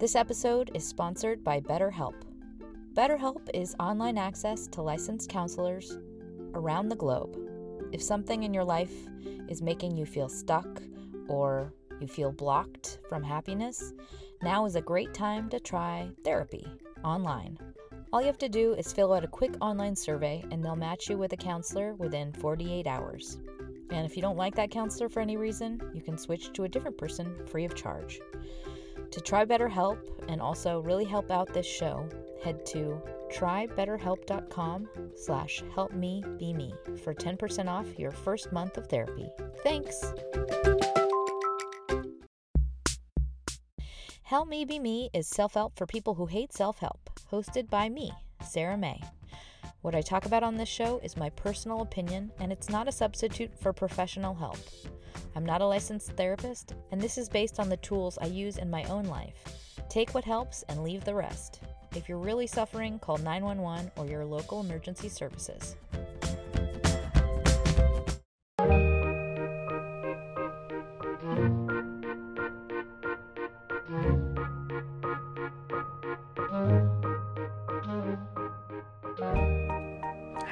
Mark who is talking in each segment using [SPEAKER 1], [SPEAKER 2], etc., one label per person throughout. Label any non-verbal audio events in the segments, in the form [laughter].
[SPEAKER 1] This episode is sponsored by BetterHelp. BetterHelp is online access to licensed counselors around the globe. If something in your life is making you feel stuck or you feel blocked from happiness, now is a great time to try therapy online. All you have to do is fill out a quick online survey and they'll match you with a counselor within 48 hours. And if you don't like that counselor for any reason, you can switch to a different person free of charge. To try BetterHelp and also really help out this show, head to trybetterhelp.com slash helpmebeme for 10% off your first month of therapy. Thanks! Help Me Be Me is self-help for people who hate self-help, hosted by me, Sarah May. What I talk about on this show is my personal opinion, and it's not a substitute for professional help. I'm not a licensed therapist, and this is based on the tools I use in my own life. Take what helps and leave the rest. If you're really suffering, call 911 or your local emergency services.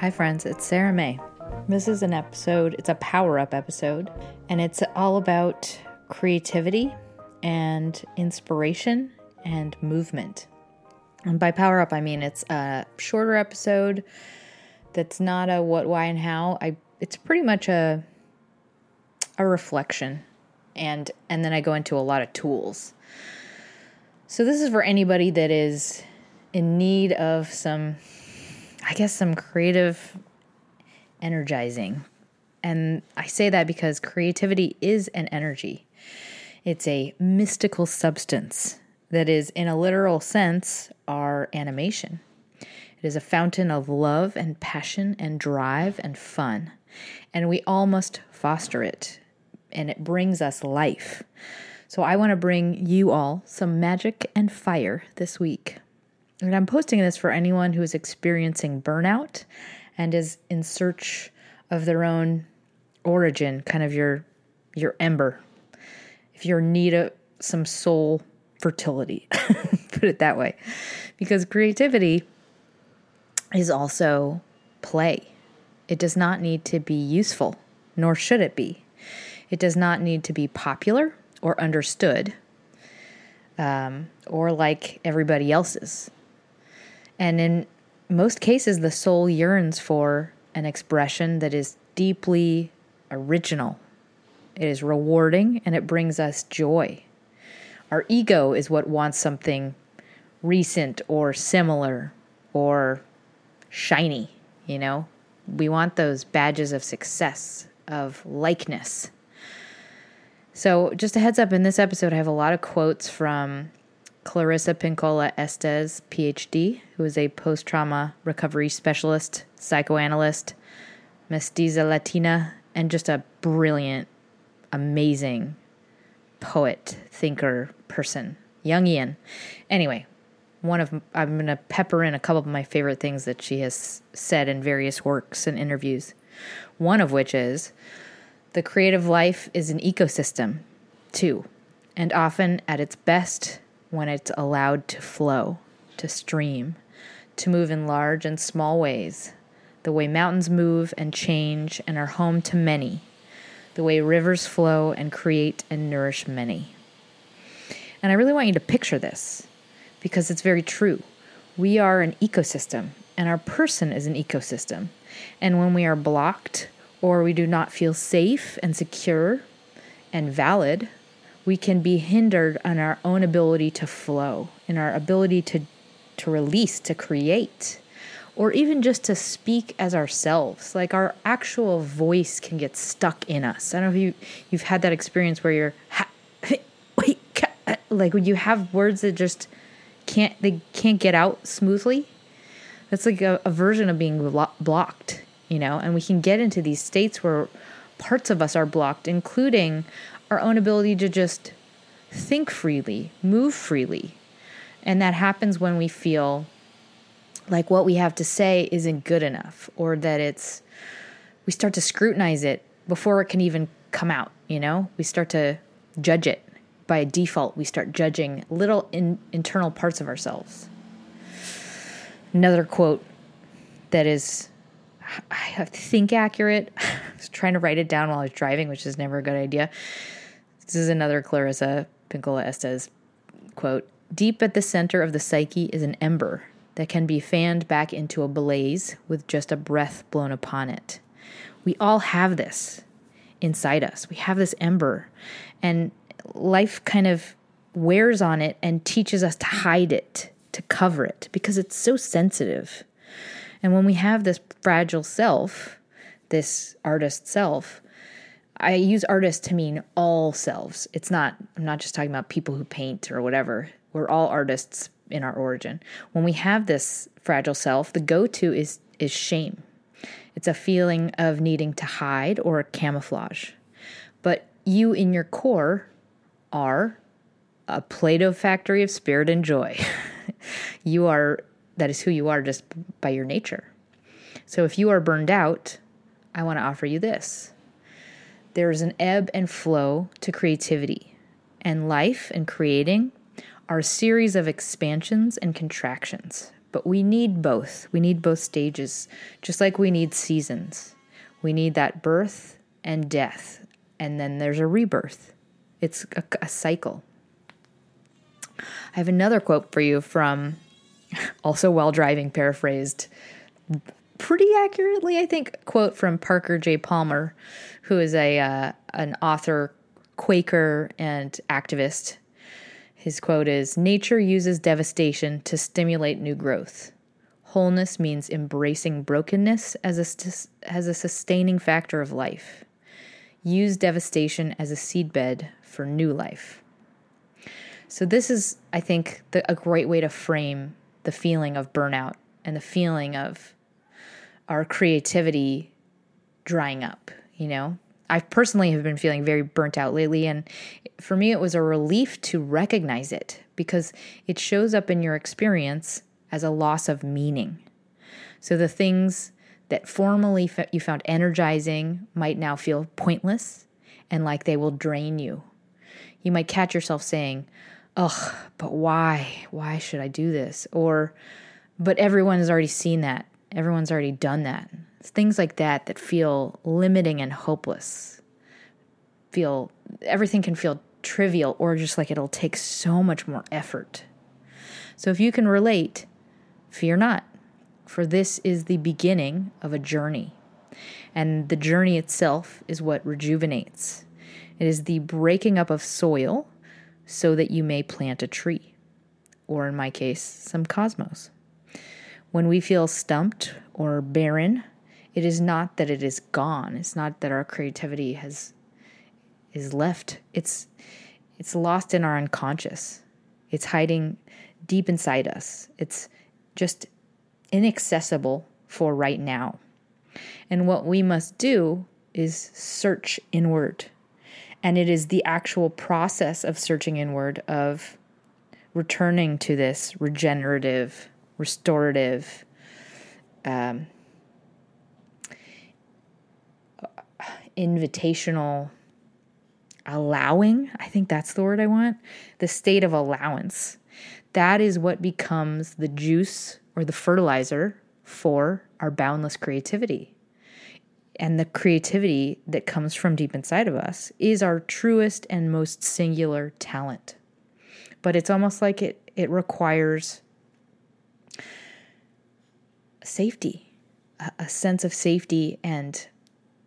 [SPEAKER 1] Hi, friends, it's Sarah May. This is an episode, it's a power up episode, and it's all about creativity and inspiration and movement. And by power up, I mean it's a shorter episode that's not a what, why, and how. I it's pretty much a a reflection, and and then I go into a lot of tools. So this is for anybody that is in need of some I guess, some creative energizing. And I say that because creativity is an energy, it's a mystical substance that is, in a literal sense, our animation. It is a fountain of love and passion and drive and fun. And we all must foster it, and it brings us life. So I want to bring you all some magic and fire this week. And I'm posting this for anyone who is experiencing burnout and is in search of their own origin, kind of your your ember. If you're in need of some soul fertility, [laughs] put it that way. Because creativity is also play. It does not need to be useful, nor should it be. It does not need to be popular or understood um, or like everybody else's. And in most cases, the soul yearns for an expression that is deeply original. It is rewarding and it brings us joy. Our ego is what wants something recent or similar or shiny, you know? We want those badges of success, of likeness. So, just a heads up in this episode, I have a lot of quotes from Clarissa Pinkola Estes, PhD, who is a post trauma recovery specialist, psychoanalyst, mestiza Latina, and just a brilliant, amazing poet, thinker, person. Jungian. Anyway, one of I'm going to pepper in a couple of my favorite things that she has said in various works and interviews. One of which is the creative life is an ecosystem, too, and often at its best when it's allowed to flow, to stream, to move in large and small ways, the way mountains move and change and are home to many, the way rivers flow and create and nourish many. And I really want you to picture this because it's very true. We are an ecosystem, and our person is an ecosystem. And when we are blocked or we do not feel safe and secure and valid, we can be hindered on our own ability to flow, in our ability to, to release, to create, or even just to speak as ourselves. Like our actual voice can get stuck in us. I don't know if you, you've had that experience where you're, [laughs] like when you have words that just can't they can't get out smoothly that's like a, a version of being blo- blocked you know and we can get into these states where parts of us are blocked including our own ability to just think freely move freely. And that happens when we feel like what we have to say isn't good enough or that it's we start to scrutinize it before it can even come out you know? We start to judge it. By default we start judging little in, internal parts of ourselves. Another quote that is i think accurate. [laughs] I was trying to write it down while i was driving which is never a good idea this is another clarissa pinkola estes quote deep at the center of the psyche is an ember that can be fanned back into a blaze with just a breath blown upon it we all have this inside us. We have this ember, and life kind of wears on it and teaches us to hide it, to cover it, because it's so sensitive. And when we have this fragile self, this artist self, I use artist to mean all selves. It's not, I'm not just talking about people who paint or whatever. We're all artists in our origin. When we have this fragile self, the go to is, is shame. It's a feeling of needing to hide or camouflage. But you, in your core, are a Play Doh factory of spirit and joy. [laughs] you are, that is who you are just by your nature. So if you are burned out, I want to offer you this. There is an ebb and flow to creativity, and life and creating are a series of expansions and contractions. But we need both. We need both stages, just like we need seasons. We need that birth and death, and then there's a rebirth. It's a, a cycle. I have another quote for you from [laughs] also while driving, paraphrased pretty accurately, I think. Quote from Parker J. Palmer, who is a uh, an author, Quaker, and activist his quote is Nature uses devastation to stimulate new growth. Wholeness means embracing brokenness as a, as a sustaining factor of life. Use devastation as a seedbed for new life. So, this is, I think, the, a great way to frame the feeling of burnout and the feeling of our creativity drying up, you know? I personally have been feeling very burnt out lately. And for me, it was a relief to recognize it because it shows up in your experience as a loss of meaning. So the things that formerly you found energizing might now feel pointless and like they will drain you. You might catch yourself saying, Ugh, but why? Why should I do this? Or, but everyone has already seen that. Everyone's already done that. It's things like that that feel limiting and hopeless. Feel everything can feel trivial or just like it'll take so much more effort. So if you can relate, fear not, for this is the beginning of a journey. And the journey itself is what rejuvenates. It is the breaking up of soil so that you may plant a tree, or in my case, some cosmos. When we feel stumped or barren, it is not that it is gone. It's not that our creativity has is left. It's it's lost in our unconscious. It's hiding deep inside us. It's just inaccessible for right now. And what we must do is search inward. And it is the actual process of searching inward, of returning to this regenerative, restorative, um, invitational allowing. I think that's the word I want. The state of allowance. That is what becomes the juice or the fertilizer for our boundless creativity. And the creativity that comes from deep inside of us is our truest and most singular talent. But it's almost like it, it requires safety, a, a sense of safety and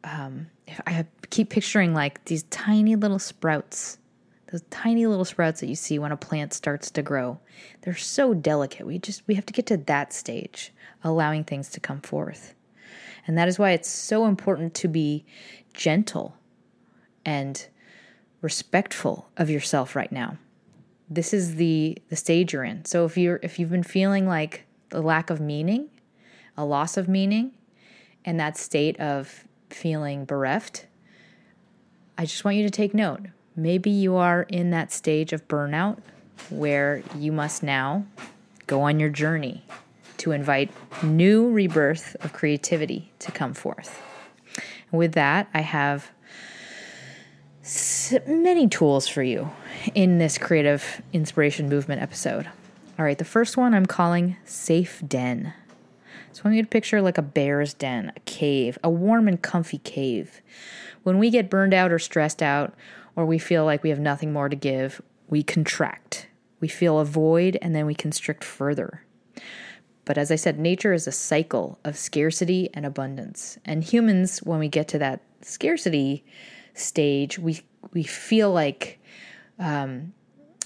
[SPEAKER 1] um, I keep picturing like these tiny little sprouts, those tiny little sprouts that you see when a plant starts to grow. They're so delicate. We just we have to get to that stage, allowing things to come forth. And that is why it's so important to be gentle and respectful of yourself right now. this is the the stage you're in. So if you're if you've been feeling like the lack of meaning, a loss of meaning, and that state of feeling bereft, I just want you to take note. Maybe you are in that stage of burnout where you must now go on your journey to invite new rebirth of creativity to come forth. With that, I have many tools for you in this creative inspiration movement episode. All right, the first one I'm calling Safe Den. So I want you to picture like a bear's den, a cave, a warm and comfy cave. When we get burned out or stressed out, or we feel like we have nothing more to give, we contract. We feel a void and then we constrict further. But as I said, nature is a cycle of scarcity and abundance. And humans, when we get to that scarcity stage, we we feel like um,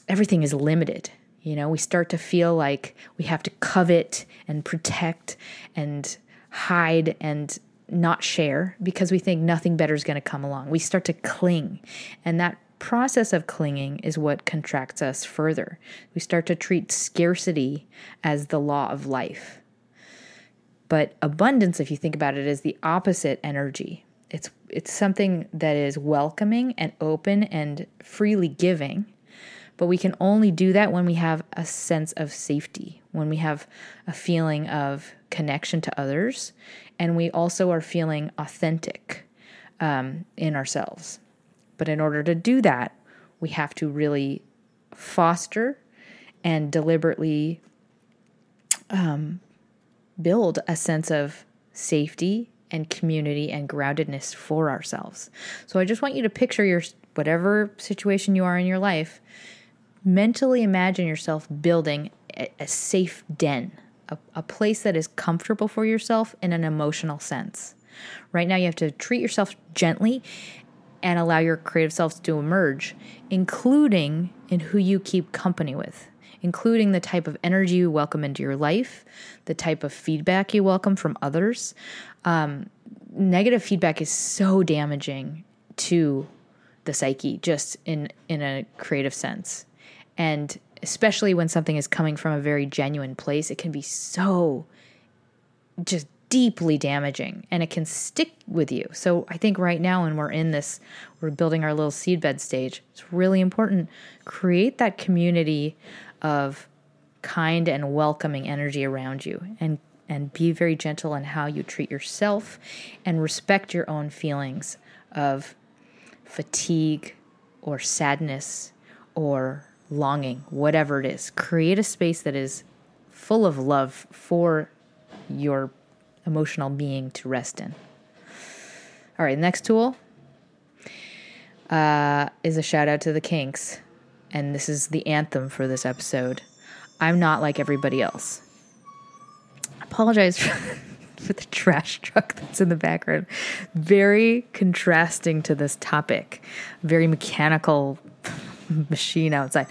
[SPEAKER 1] everything is limited. You know, we start to feel like we have to covet and protect and hide and not share because we think nothing better is going to come along. We start to cling. And that process of clinging is what contracts us further. We start to treat scarcity as the law of life. But abundance, if you think about it, is the opposite energy. It's it's something that is welcoming and open and freely giving. But we can only do that when we have a sense of safety, when we have a feeling of connection to others, and we also are feeling authentic um, in ourselves. But in order to do that, we have to really foster and deliberately um, build a sense of safety and community and groundedness for ourselves. So I just want you to picture your whatever situation you are in your life, mentally imagine yourself building a, a safe den, a, a place that is comfortable for yourself in an emotional sense. Right now, you have to treat yourself gently and allow your creative self to emerge, including in who you keep company with, including the type of energy you welcome into your life, the type of feedback you welcome from others. Um, negative feedback is so damaging to the psyche, just in in a creative sense, and especially when something is coming from a very genuine place, it can be so just deeply damaging and it can stick with you. So I think right now when we're in this we're building our little seedbed stage, it's really important create that community of kind and welcoming energy around you and and be very gentle in how you treat yourself and respect your own feelings of fatigue or sadness or longing, whatever it is. Create a space that is full of love for your emotional being to rest in. All right, next tool uh, is a shout out to the Kinks. And this is the anthem for this episode. I'm not like everybody else. Apologize for, [laughs] for the trash truck that's in the background. Very contrasting to this topic. Very mechanical [laughs] machine outside.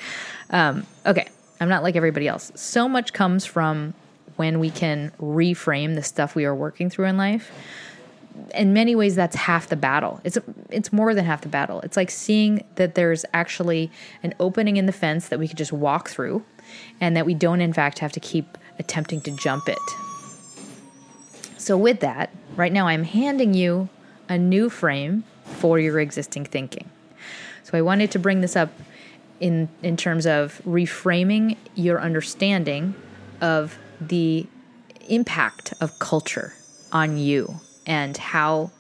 [SPEAKER 1] Um, okay, I'm not like everybody else. So much comes from when we can reframe the stuff we are working through in life. In many ways that's half the battle. It's it's more than half the battle. It's like seeing that there's actually an opening in the fence that we could just walk through and that we don't in fact have to keep attempting to jump it. So with that right now i'm handing you a new frame for your existing thinking so i wanted to bring this up in in terms of reframing your understanding of the impact of culture on you and how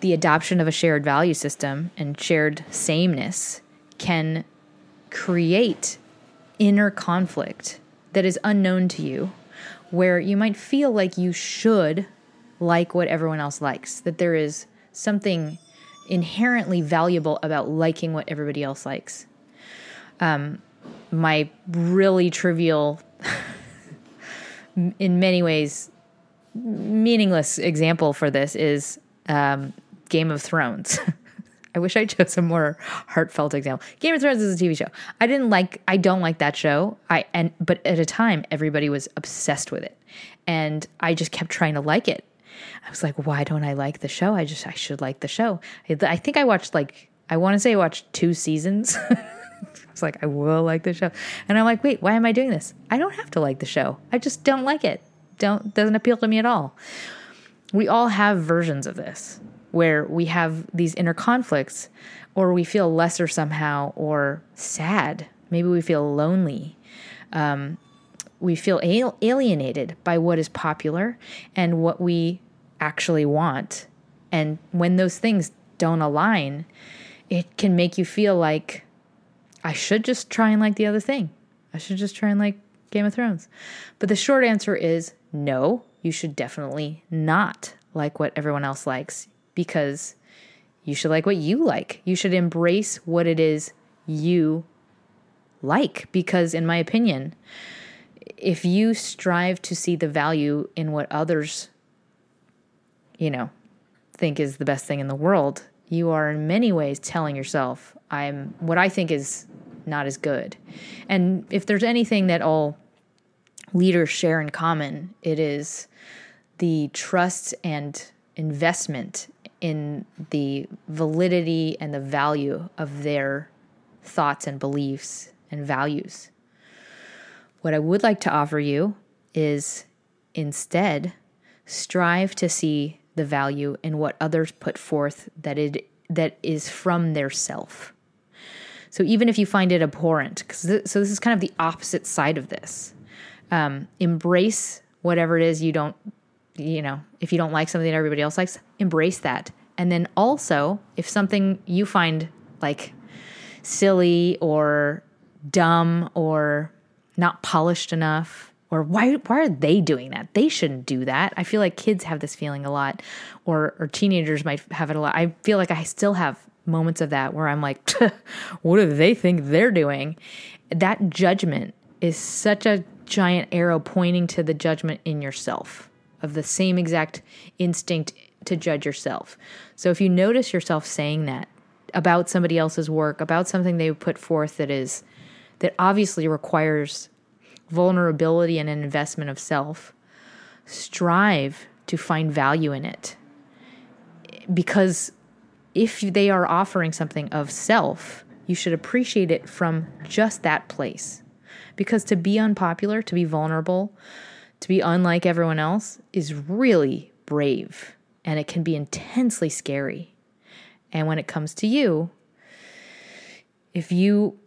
[SPEAKER 1] the adoption of a shared value system and shared sameness can create inner conflict that is unknown to you, where you might feel like you should like what everyone else likes, that there is something inherently valuable about liking what everybody else likes. Um, my really trivial [laughs] in many ways meaningless example for this is um, Game of Thrones. [laughs] I wish I chose a more heartfelt example. Game of Thrones is a TV show. I didn't like I don't like that show. I and but at a time everybody was obsessed with it. And I just kept trying to like it. I was like, why don't I like the show? I just I should like the show. I, think I watched like I want to say I watched two seasons. [laughs] it's like, I will like the show. And I'm like, wait, why am I doing this? I don't have to like the show. I just don't like it. Don't doesn't appeal to me at all. We all have versions of this where we have these inner conflicts or we feel lesser somehow or sad. Maybe we feel lonely. Um, we feel alienated by what is popular and what we actually want. And when those things don't align, it can make you feel like I should just try and like the other thing. I should just try and like Game of Thrones. But the short answer is no, you should definitely not like what everyone else likes because you should like what you like. You should embrace what it is you like because, in my opinion, if you strive to see the value in what others, you know, think is the best thing in the world, you are in many ways telling yourself, I'm what I think is not as good. And if there's anything that all leaders share in common, it is the trust and investment in the validity and the value of their thoughts and beliefs and values. What I would like to offer you is instead strive to see the value in what others put forth that it that is from their self. So even if you find it abhorrent, th- so this is kind of the opposite side of this. Um, embrace whatever it is you don't, you know, if you don't like something that everybody else likes, embrace that. And then also, if something you find like silly or dumb or not polished enough or why why are they doing that? They shouldn't do that. I feel like kids have this feeling a lot or or teenagers might have it a lot. I feel like I still have moments of that where I'm like [laughs] what do they think they're doing? That judgment is such a giant arrow pointing to the judgment in yourself of the same exact instinct to judge yourself. So if you notice yourself saying that about somebody else's work, about something they put forth that is that obviously requires vulnerability and an investment of self, strive to find value in it. Because if they are offering something of self, you should appreciate it from just that place. Because to be unpopular, to be vulnerable, to be unlike everyone else is really brave and it can be intensely scary. And when it comes to you, if you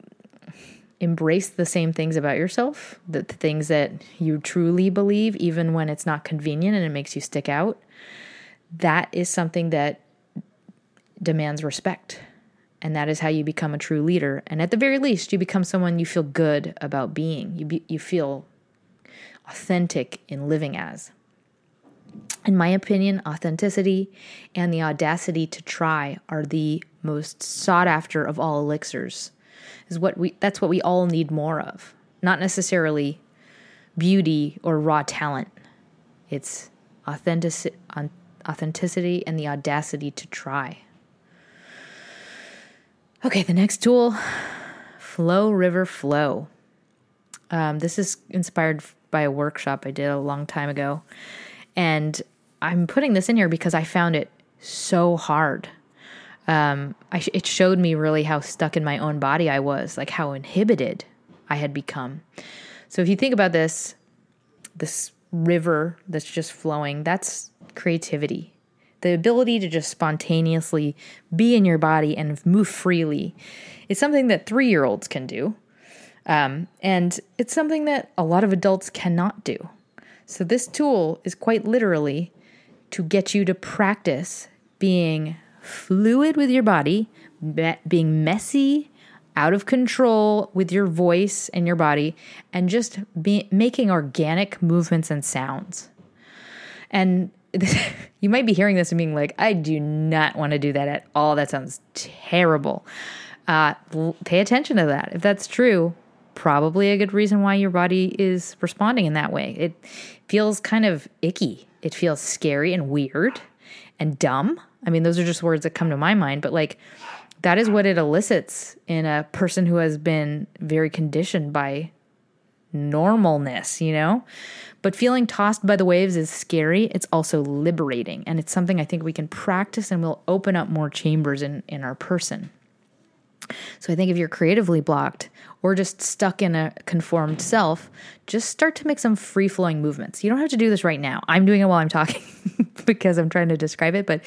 [SPEAKER 1] embrace the same things about yourself, the, things that you truly believe, even when it's not convenient and it makes you stick out, that is something that demands respect. And that is how you become a true leader. And at the very least, you become someone you feel good about being. You, be, you feel authentic in living as. In my opinion, authenticity and the audacity to try are the most sought after of all elixirs. Is what we that's what we all need more of. Not necessarily beauty or raw talent. It's authentic, authenticity and the audacity to try. Okay, the next tool Flow River Flow. Um, this is inspired by a workshop I did a long time ago. And I'm putting this in here because I found it so hard. Um, I, it showed me really how stuck in my own body I was, like how inhibited I had become. So if you think about this, this river that's just flowing, that's creativity. The ability to just spontaneously be in your body and move freely is something that three year olds can do. Um, and it's something that a lot of adults cannot do. So, this tool is quite literally to get you to practice being fluid with your body, being messy, out of control with your voice and your body, and just be, making organic movements and sounds. And [laughs] you might be hearing this and being like, I do not want to do that at all. That sounds terrible. Uh, pay attention to that. If that's true, probably a good reason why your body is responding in that way. It feels kind of icky. It feels scary and weird and dumb. I mean, those are just words that come to my mind, but like that is what it elicits in a person who has been very conditioned by normalness, you know? But feeling tossed by the waves is scary. It's also liberating. And it's something I think we can practice and we'll open up more chambers in, in our person. So I think if you're creatively blocked or just stuck in a conformed self, just start to make some free flowing movements. You don't have to do this right now. I'm doing it while I'm talking [laughs] because I'm trying to describe it. But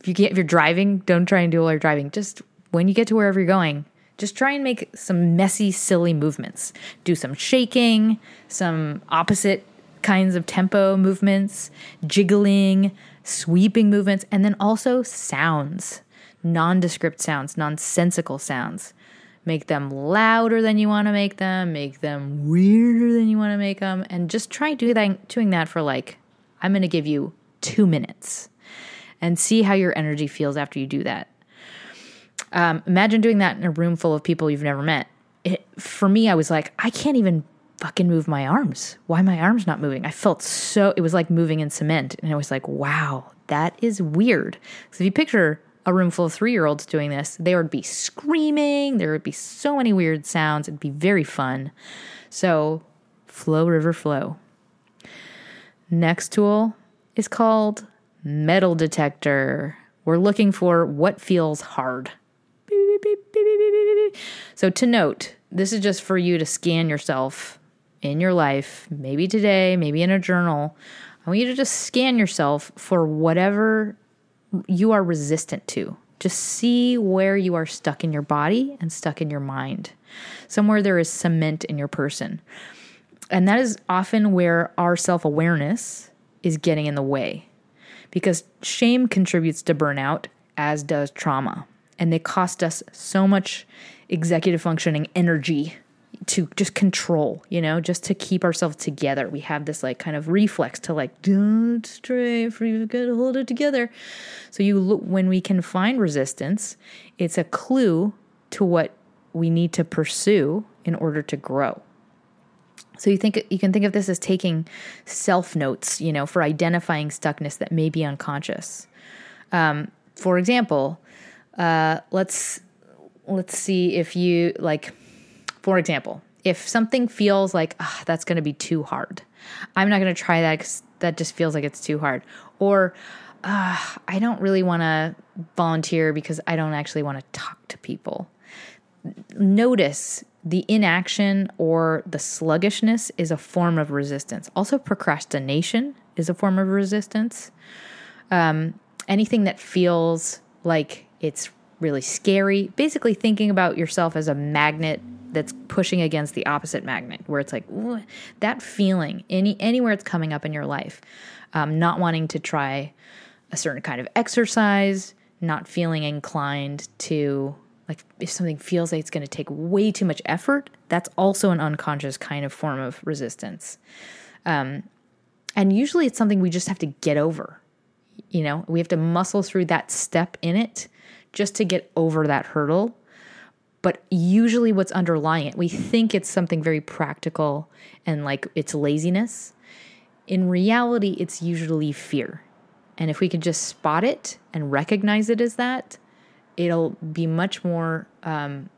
[SPEAKER 1] if you can't, if you're driving, don't try and do it while you're driving. Just when you get to wherever you're going, just try and make some messy, silly movements. Do some shaking, some opposite kinds of tempo movements, jiggling, sweeping movements, and then also sounds nondescript sounds, nonsensical sounds. Make them louder than you want to make them, make them weirder than you want to make them, and just try doing that, doing that for like, I'm going to give you two minutes and see how your energy feels after you do that. Um, imagine doing that in a room full of people you've never met. It, for me, I was like, I can't even fucking move my arms. Why my arms not moving? I felt so, it was like moving in cement. And I was like, wow, that is weird. So if you picture a room full of three year olds doing this, they would be screaming. There would be so many weird sounds. It'd be very fun. So, Flow River Flow. Next tool is called Metal Detector. We're looking for what feels hard. So, to note, this is just for you to scan yourself in your life, maybe today, maybe in a journal. I want you to just scan yourself for whatever you are resistant to. Just see where you are stuck in your body and stuck in your mind. Somewhere there is cement in your person. And that is often where our self awareness is getting in the way because shame contributes to burnout, as does trauma. And they cost us so much executive functioning energy to just control, you know, just to keep ourselves together. We have this like kind of reflex to like don't stray, you gotta hold it together. So you look when we can find resistance, it's a clue to what we need to pursue in order to grow. So you think you can think of this as taking self notes, you know, for identifying stuckness that may be unconscious. Um, for example, uh, let's let's see if you like for example, if something feels like oh, that's going to be too hard, I'm not going to try that because that just feels like it's too hard. Or uh, I don't really want to volunteer because I don't actually want to talk to people. Notice the inaction or the sluggishness is a form of resistance. Also, procrastination is a form of resistance. Um, anything that feels like it's really scary, basically thinking about yourself as a magnet that's pushing against the opposite magnet where it's like that feeling any anywhere it's coming up in your life um, not wanting to try a certain kind of exercise not feeling inclined to like if something feels like it's going to take way too much effort that's also an unconscious kind of form of resistance. Um, and usually it's something we just have to get over you know? We have to muscle through that step in it just to get over that hurdle but usually what's underlying it, we think it's something very practical and like it's laziness. In reality, it's usually fear. And if we could just spot it and recognize it as that, it'll be much more um,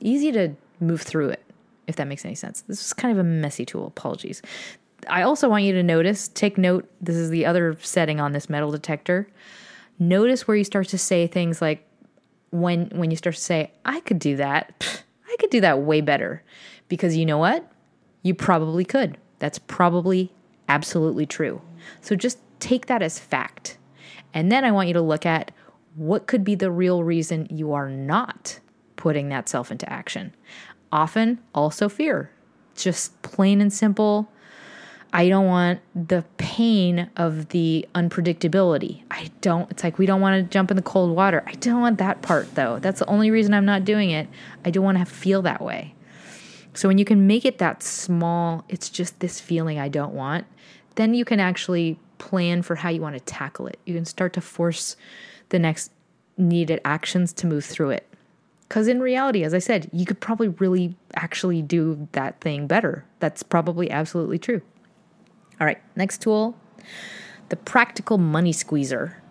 [SPEAKER 1] easy to move through it, if that makes any sense. This is kind of a messy tool. Apologies. I also want you to notice, take note, this is the other setting on this metal detector. Notice where you start to say things like, when when you start to say, I could do that, I could do that way better. Because you know what? You probably could. That's probably absolutely true. So just take that as fact. And then I want you to look at what could be the real reason you are not putting that self into action. Often, also fear. Just plain and simple I don't want the pain of the unpredictability. I don't, it's like we don't want to jump in the cold water. I don't want that part though. That's the only reason I'm not doing it. I don't want to feel that way. So when you can make it that small, it's just this feeling I don't want, then you can actually plan for how you want to tackle it. You can start to force the next needed actions to move through it. Because in reality, as I said, you could probably really actually do that thing better. That's probably absolutely true. All right, next tool the practical money squeezer.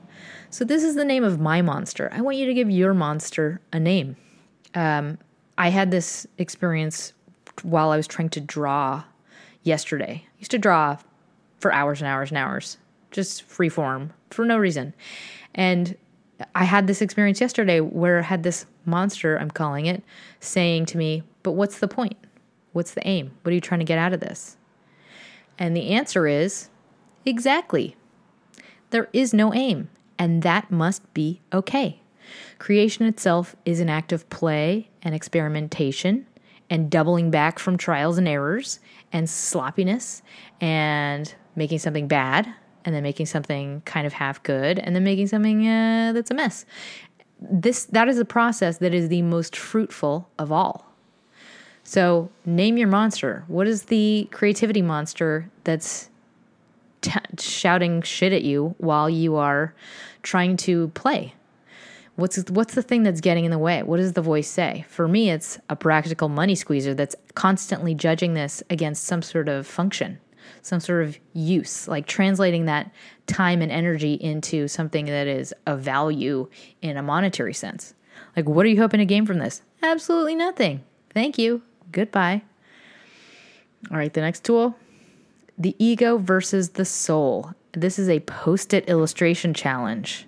[SPEAKER 1] So, this is the name of my monster. I want you to give your monster a name. Um, I had this experience while I was trying to draw yesterday. I used to draw for hours and hours and hours, just free form for no reason. And I had this experience yesterday where I had this monster, I'm calling it, saying to me, But what's the point? What's the aim? What are you trying to get out of this? And the answer is exactly. There is no aim, and that must be okay. Creation itself is an act of play and experimentation and doubling back from trials and errors and sloppiness and making something bad and then making something kind of half good and then making something uh, that's a mess. This that is a process that is the most fruitful of all. So, name your monster. What is the creativity monster that's t- shouting shit at you while you are trying to play? What's what's the thing that's getting in the way? What does the voice say? For me, it's a practical money squeezer that's constantly judging this against some sort of function, some sort of use, like translating that time and energy into something that is of value in a monetary sense. Like, what are you hoping to gain from this? Absolutely nothing. Thank you. Goodbye. All right, the next tool the ego versus the soul. This is a post it illustration challenge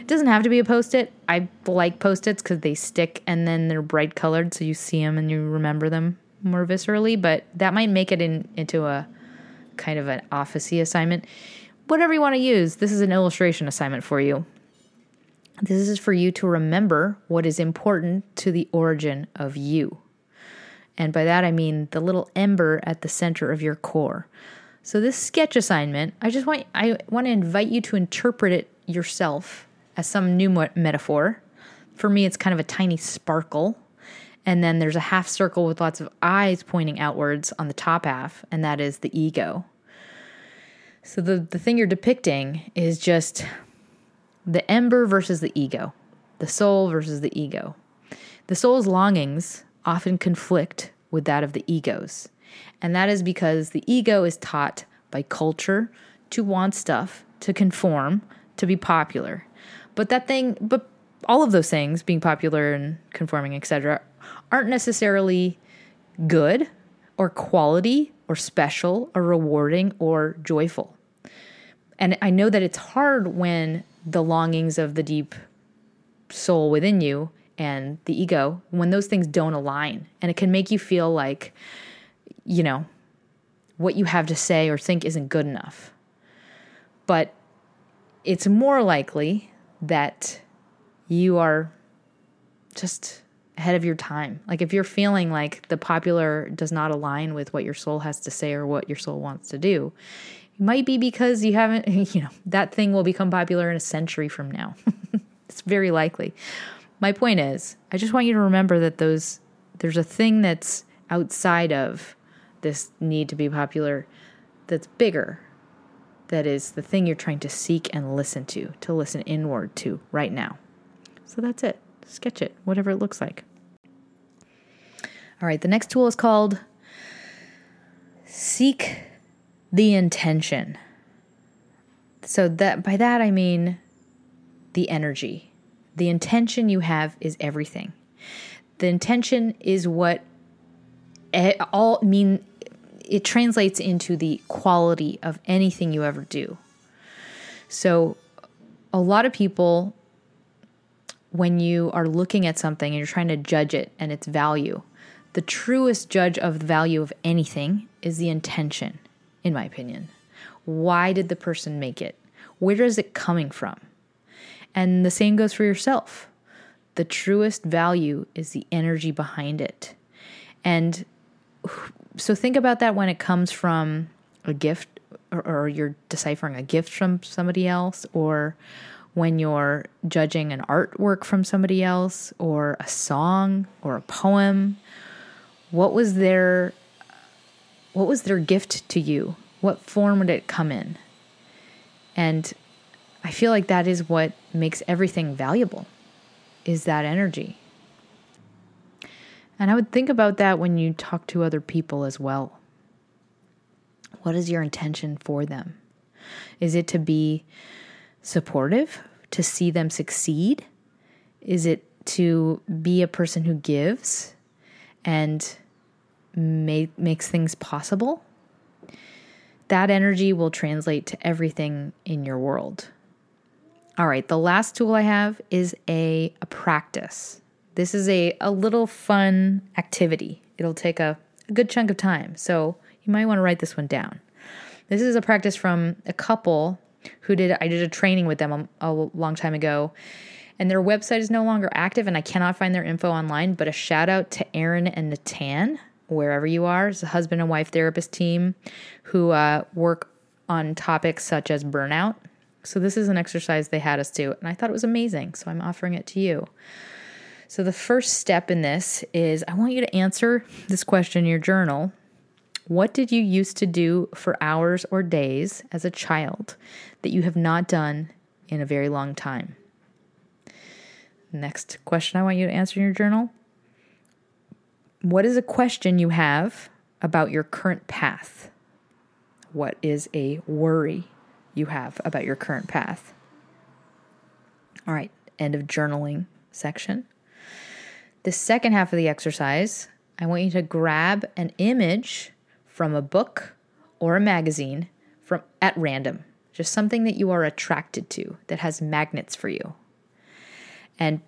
[SPEAKER 1] It doesn't have to be a post it. I like post its because they stick and then they're bright colored, so you see them and you remember them more viscerally. But that might make it in, into a kind of an officey assignment. Whatever you want to use, this is an illustration assignment for you. This is for you to remember what is important to the origin of you. And by that I mean the little ember at the center of your core. So this sketch assignment, I just want I want to invite you to interpret it yourself as some new metaphor. For me, it's kind of a tiny sparkle. And then there's a half circle with lots of eyes pointing outwards on the top half, and that is the ego. So the, the thing you're depicting is just the ember versus the ego, the soul versus the ego. The soul's longings often conflict with that of the ego's. And that is because the ego is taught by culture to want stuff, to conform, to be popular. But that thing, but all of those things, being popular and conforming, etc., aren't necessarily good or quality or special or rewarding or joyful. And I know that it's hard when the longings of the deep soul within you and the ego, when those things don't align. And it can make you feel like, you know, what you have to say or think isn't good enough. But it's more likely that you are just ahead of your time. Like if you're feeling like the popular does not align with what your soul has to say or what your soul wants to do, it might be because you haven't, [laughs] you know, that thing will become popular in a century from now. [laughs] it's very likely. My point is, I just want you to remember that those there's a thing that's outside of this need to be popular that's bigger that is the thing you're trying to seek and listen to, to listen inward to right now. So that's it. Sketch it, whatever it looks like. All right, the next tool is called Seek the Intention. So that by that I mean the energy. The intention you have is everything. The intention is what all mean it translates into the quality of anything you ever do. So, a lot of people, when you are looking at something and you're trying to judge it and its value, the truest judge of the value of anything is the intention, in my opinion. Why did the person make it? Where is it coming from? And the same goes for yourself. The truest value is the energy behind it. And so think about that when it comes from a gift or, or you're deciphering a gift from somebody else or when you're judging an artwork from somebody else or a song or a poem what was their what was their gift to you what form would it come in and i feel like that is what makes everything valuable is that energy and I would think about that when you talk to other people as well. What is your intention for them? Is it to be supportive, to see them succeed? Is it to be a person who gives and make, makes things possible? That energy will translate to everything in your world. All right, the last tool I have is a, a practice This is a, a little fun activity. It'll take a, a good chunk of time. So you might want to write this one down. This is a practice from a couple who did, I did a training with them a, a long time ago. And their website is no longer active and I cannot find their info online. But a shout out to Aaron and Natan, wherever you are. It's a husband and wife therapist team who uh, work on topics such as burnout. So, this is an exercise they had us do, and I thought it was amazing. So, I'm offering it to you. So, the first step in this is I want you to answer this question in your journal What did you used to do for hours or days as a child that you have not done in a very long time? Next question I want you to answer in your journal What is a question you have about your current path? What is a worry you have about your current path? All right, end of journaling section. The second half of the exercise, I want you to grab an image from a book or a magazine from at random, just something that you are attracted to that has magnets for you. And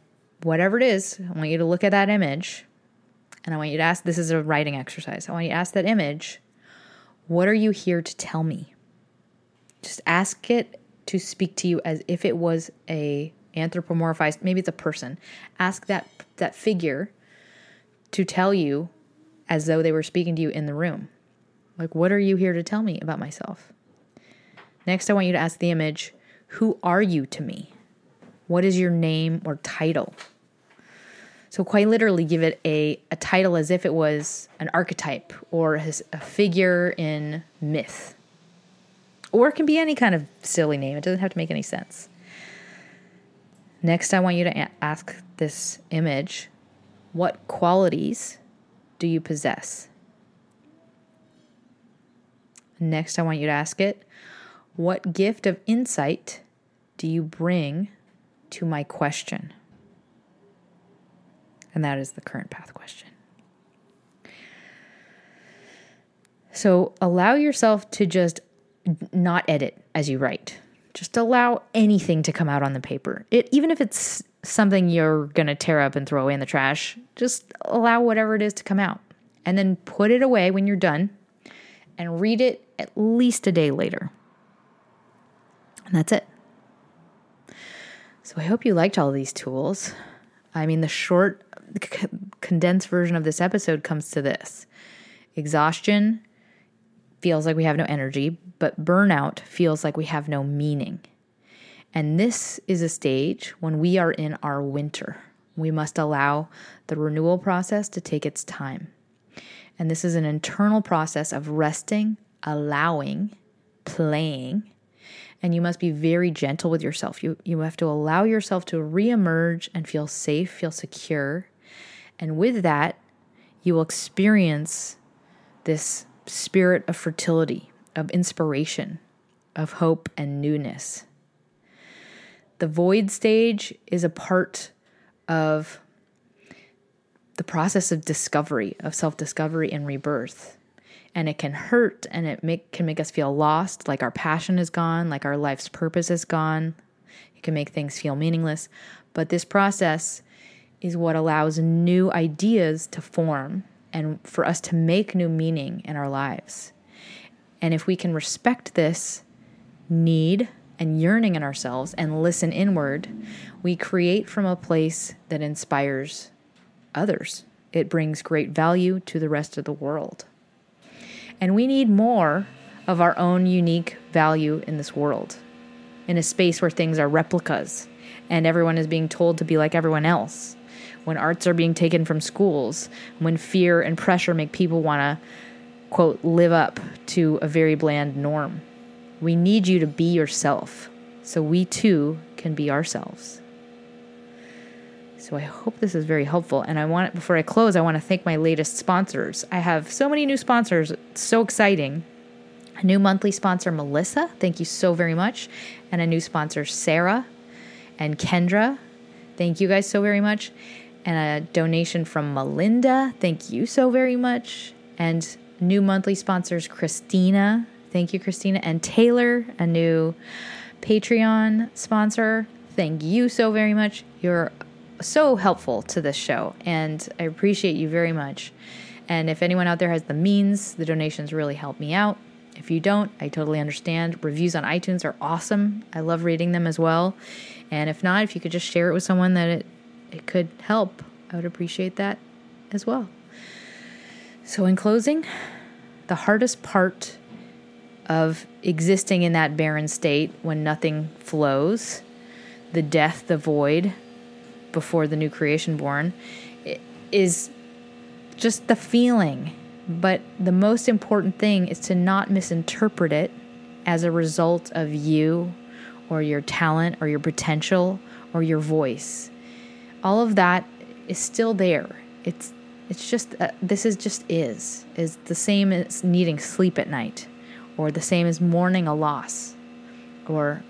[SPEAKER 1] whatever it is, I want you to look at that image and I want you to ask this is a writing exercise. I want you to ask that image, what are you here to tell me? Just ask it to speak to you as if it was a anthropomorphized, maybe it's a person. Ask that that figure to tell you as though they were speaking to you in the room. Like what are you here to tell me about myself? Next, I want you to ask the image, who are you to me? What is your name or title? So, quite literally, give it a, a title as if it was an archetype or a, a figure in myth. Or it can be any kind of silly name, it doesn't have to make any sense. Next, I want you to a- ask this image what qualities do you possess? Next, I want you to ask it what gift of insight do you bring to my question? And that is the current path question. So allow yourself to just not edit as you write. Just allow anything to come out on the paper. It, even if it's something you're going to tear up and throw away in the trash, just allow whatever it is to come out. And then put it away when you're done and read it at least a day later. And that's it. So I hope you liked all these tools. I mean, the short, condensed version of this episode comes to this exhaustion feels like we have no energy, but burnout feels like we have no meaning. And this is a stage when we are in our winter. We must allow the renewal process to take its time. And this is an internal process of resting, allowing, playing, and you must be very gentle with yourself. You, you have to allow yourself to reemerge and feel safe, feel secure. And with that, you will experience this spirit of fertility, of inspiration, of hope and newness. The void stage is a part of the process of discovery, of self discovery and rebirth and it can hurt and it make, can make us feel lost, like our passion is gone, like our life's purpose is gone. It can make things feel meaningless. But this process is what allows new ideas to form and for us to make new meaning in our lives. And if we can respect this need and yearning in ourselves and listen inward, we create from a place that inspires others. It brings great value to the rest of the world. And we need more of our own unique value in this world, in a space where things are replicas and everyone is being told to be like everyone else. When arts are being taken from schools, when fear and pressure make people want to, quote, live up to a very bland norm. We need you to be yourself so we too can be ourselves. So I hope this is very helpful. And I want before I close, I want to thank my latest sponsors. I have so many new sponsors. It's so exciting. A new monthly sponsor, Melissa. Thank you so very much. And a new sponsor, Sarah and Kendra. Thank you guys so very much. And a donation from Melinda. Thank you so very much. And new monthly sponsors, Christina. Thank you, Christina. And Taylor, a new Patreon sponsor. Thank you so very much. You're so helpful to this show, and I appreciate you very much. And if anyone out there has the means, the donations really help me out. If you don't, I totally understand. Reviews on iTunes are awesome. I love reading them as well. And if not, if you could just share it with someone that it, it could help, I would appreciate that as well. So, in closing, the hardest part of existing in that barren state when nothing flows, the death, the void before the new creation born, is just the feeling. But the most important thing is to not misinterpret it as a result of you or your talent or your potential or your voice. All of that is still there. It's it's just uh, this is just is is the same as needing sleep at night or the same as mourning a loss or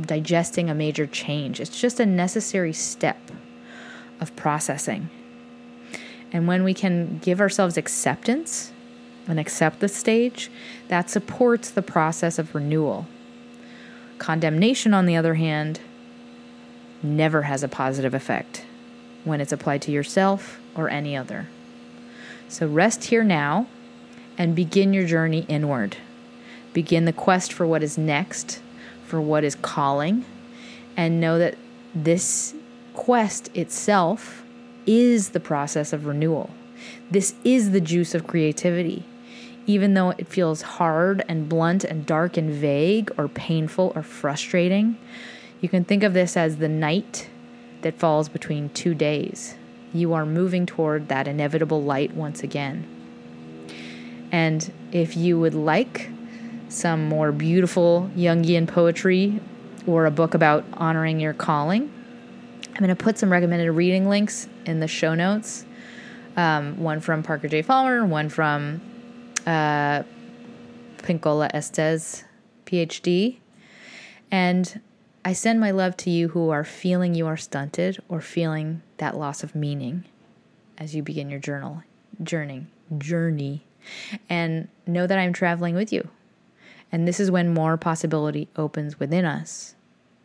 [SPEAKER 1] digesting a major change. It's just a necessary step of processing. And when we can give ourselves acceptance and accept the stage, that supports the process of renewal. Condemnation, on the other hand, never has a positive effect when it's applied to yourself or any other. So rest here now and begin your journey inward. Begin the quest for what is next, for what is calling, and know that this quest itself is the process of renewal. This is the juice of creativity. Even though it feels hard and blunt and dark and vague or painful or frustrating, you can think of this as the night that falls between two days you are moving toward that inevitable light once again. And if you would like some more beautiful Jungian poetry or a book about honoring your calling, I'm going to put some recommended reading links in the show notes. Um, one from Parker J. Palmer, one from uh, Pinkola Estes, PhD. And I send my love to you who are feeling you are stunted or feeling that loss of meaning as you begin your journal journey journey and know that I'm traveling with you. And this is when more possibility opens within us.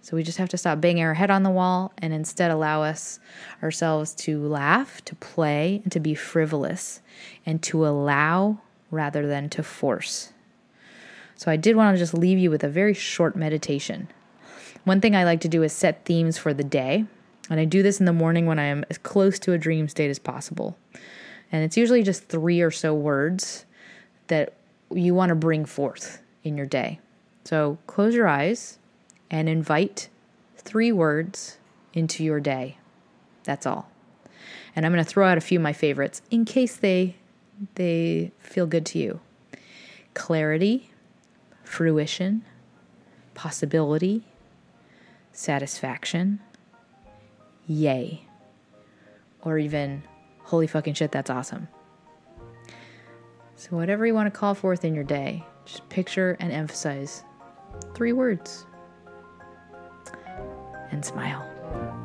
[SPEAKER 1] So we just have to stop banging our head on the wall and instead allow us ourselves to laugh, to play, and to be frivolous and to allow rather than to force. So I did want to just leave you with a very short meditation one thing I like to do is set themes for the day. And I do this in the morning when I am as close to a dream state as possible. And it's usually just three or so words that you want to bring forth in your day. So close your eyes and invite three words into your day. That's all. And I'm going to throw out a few of my favorites in case they they feel good to you. Clarity, fruition, possibility, satisfaction, yay, or even holy fucking shit, that's awesome. So, whatever you want to call forth in your day, just picture and emphasize three words and smile.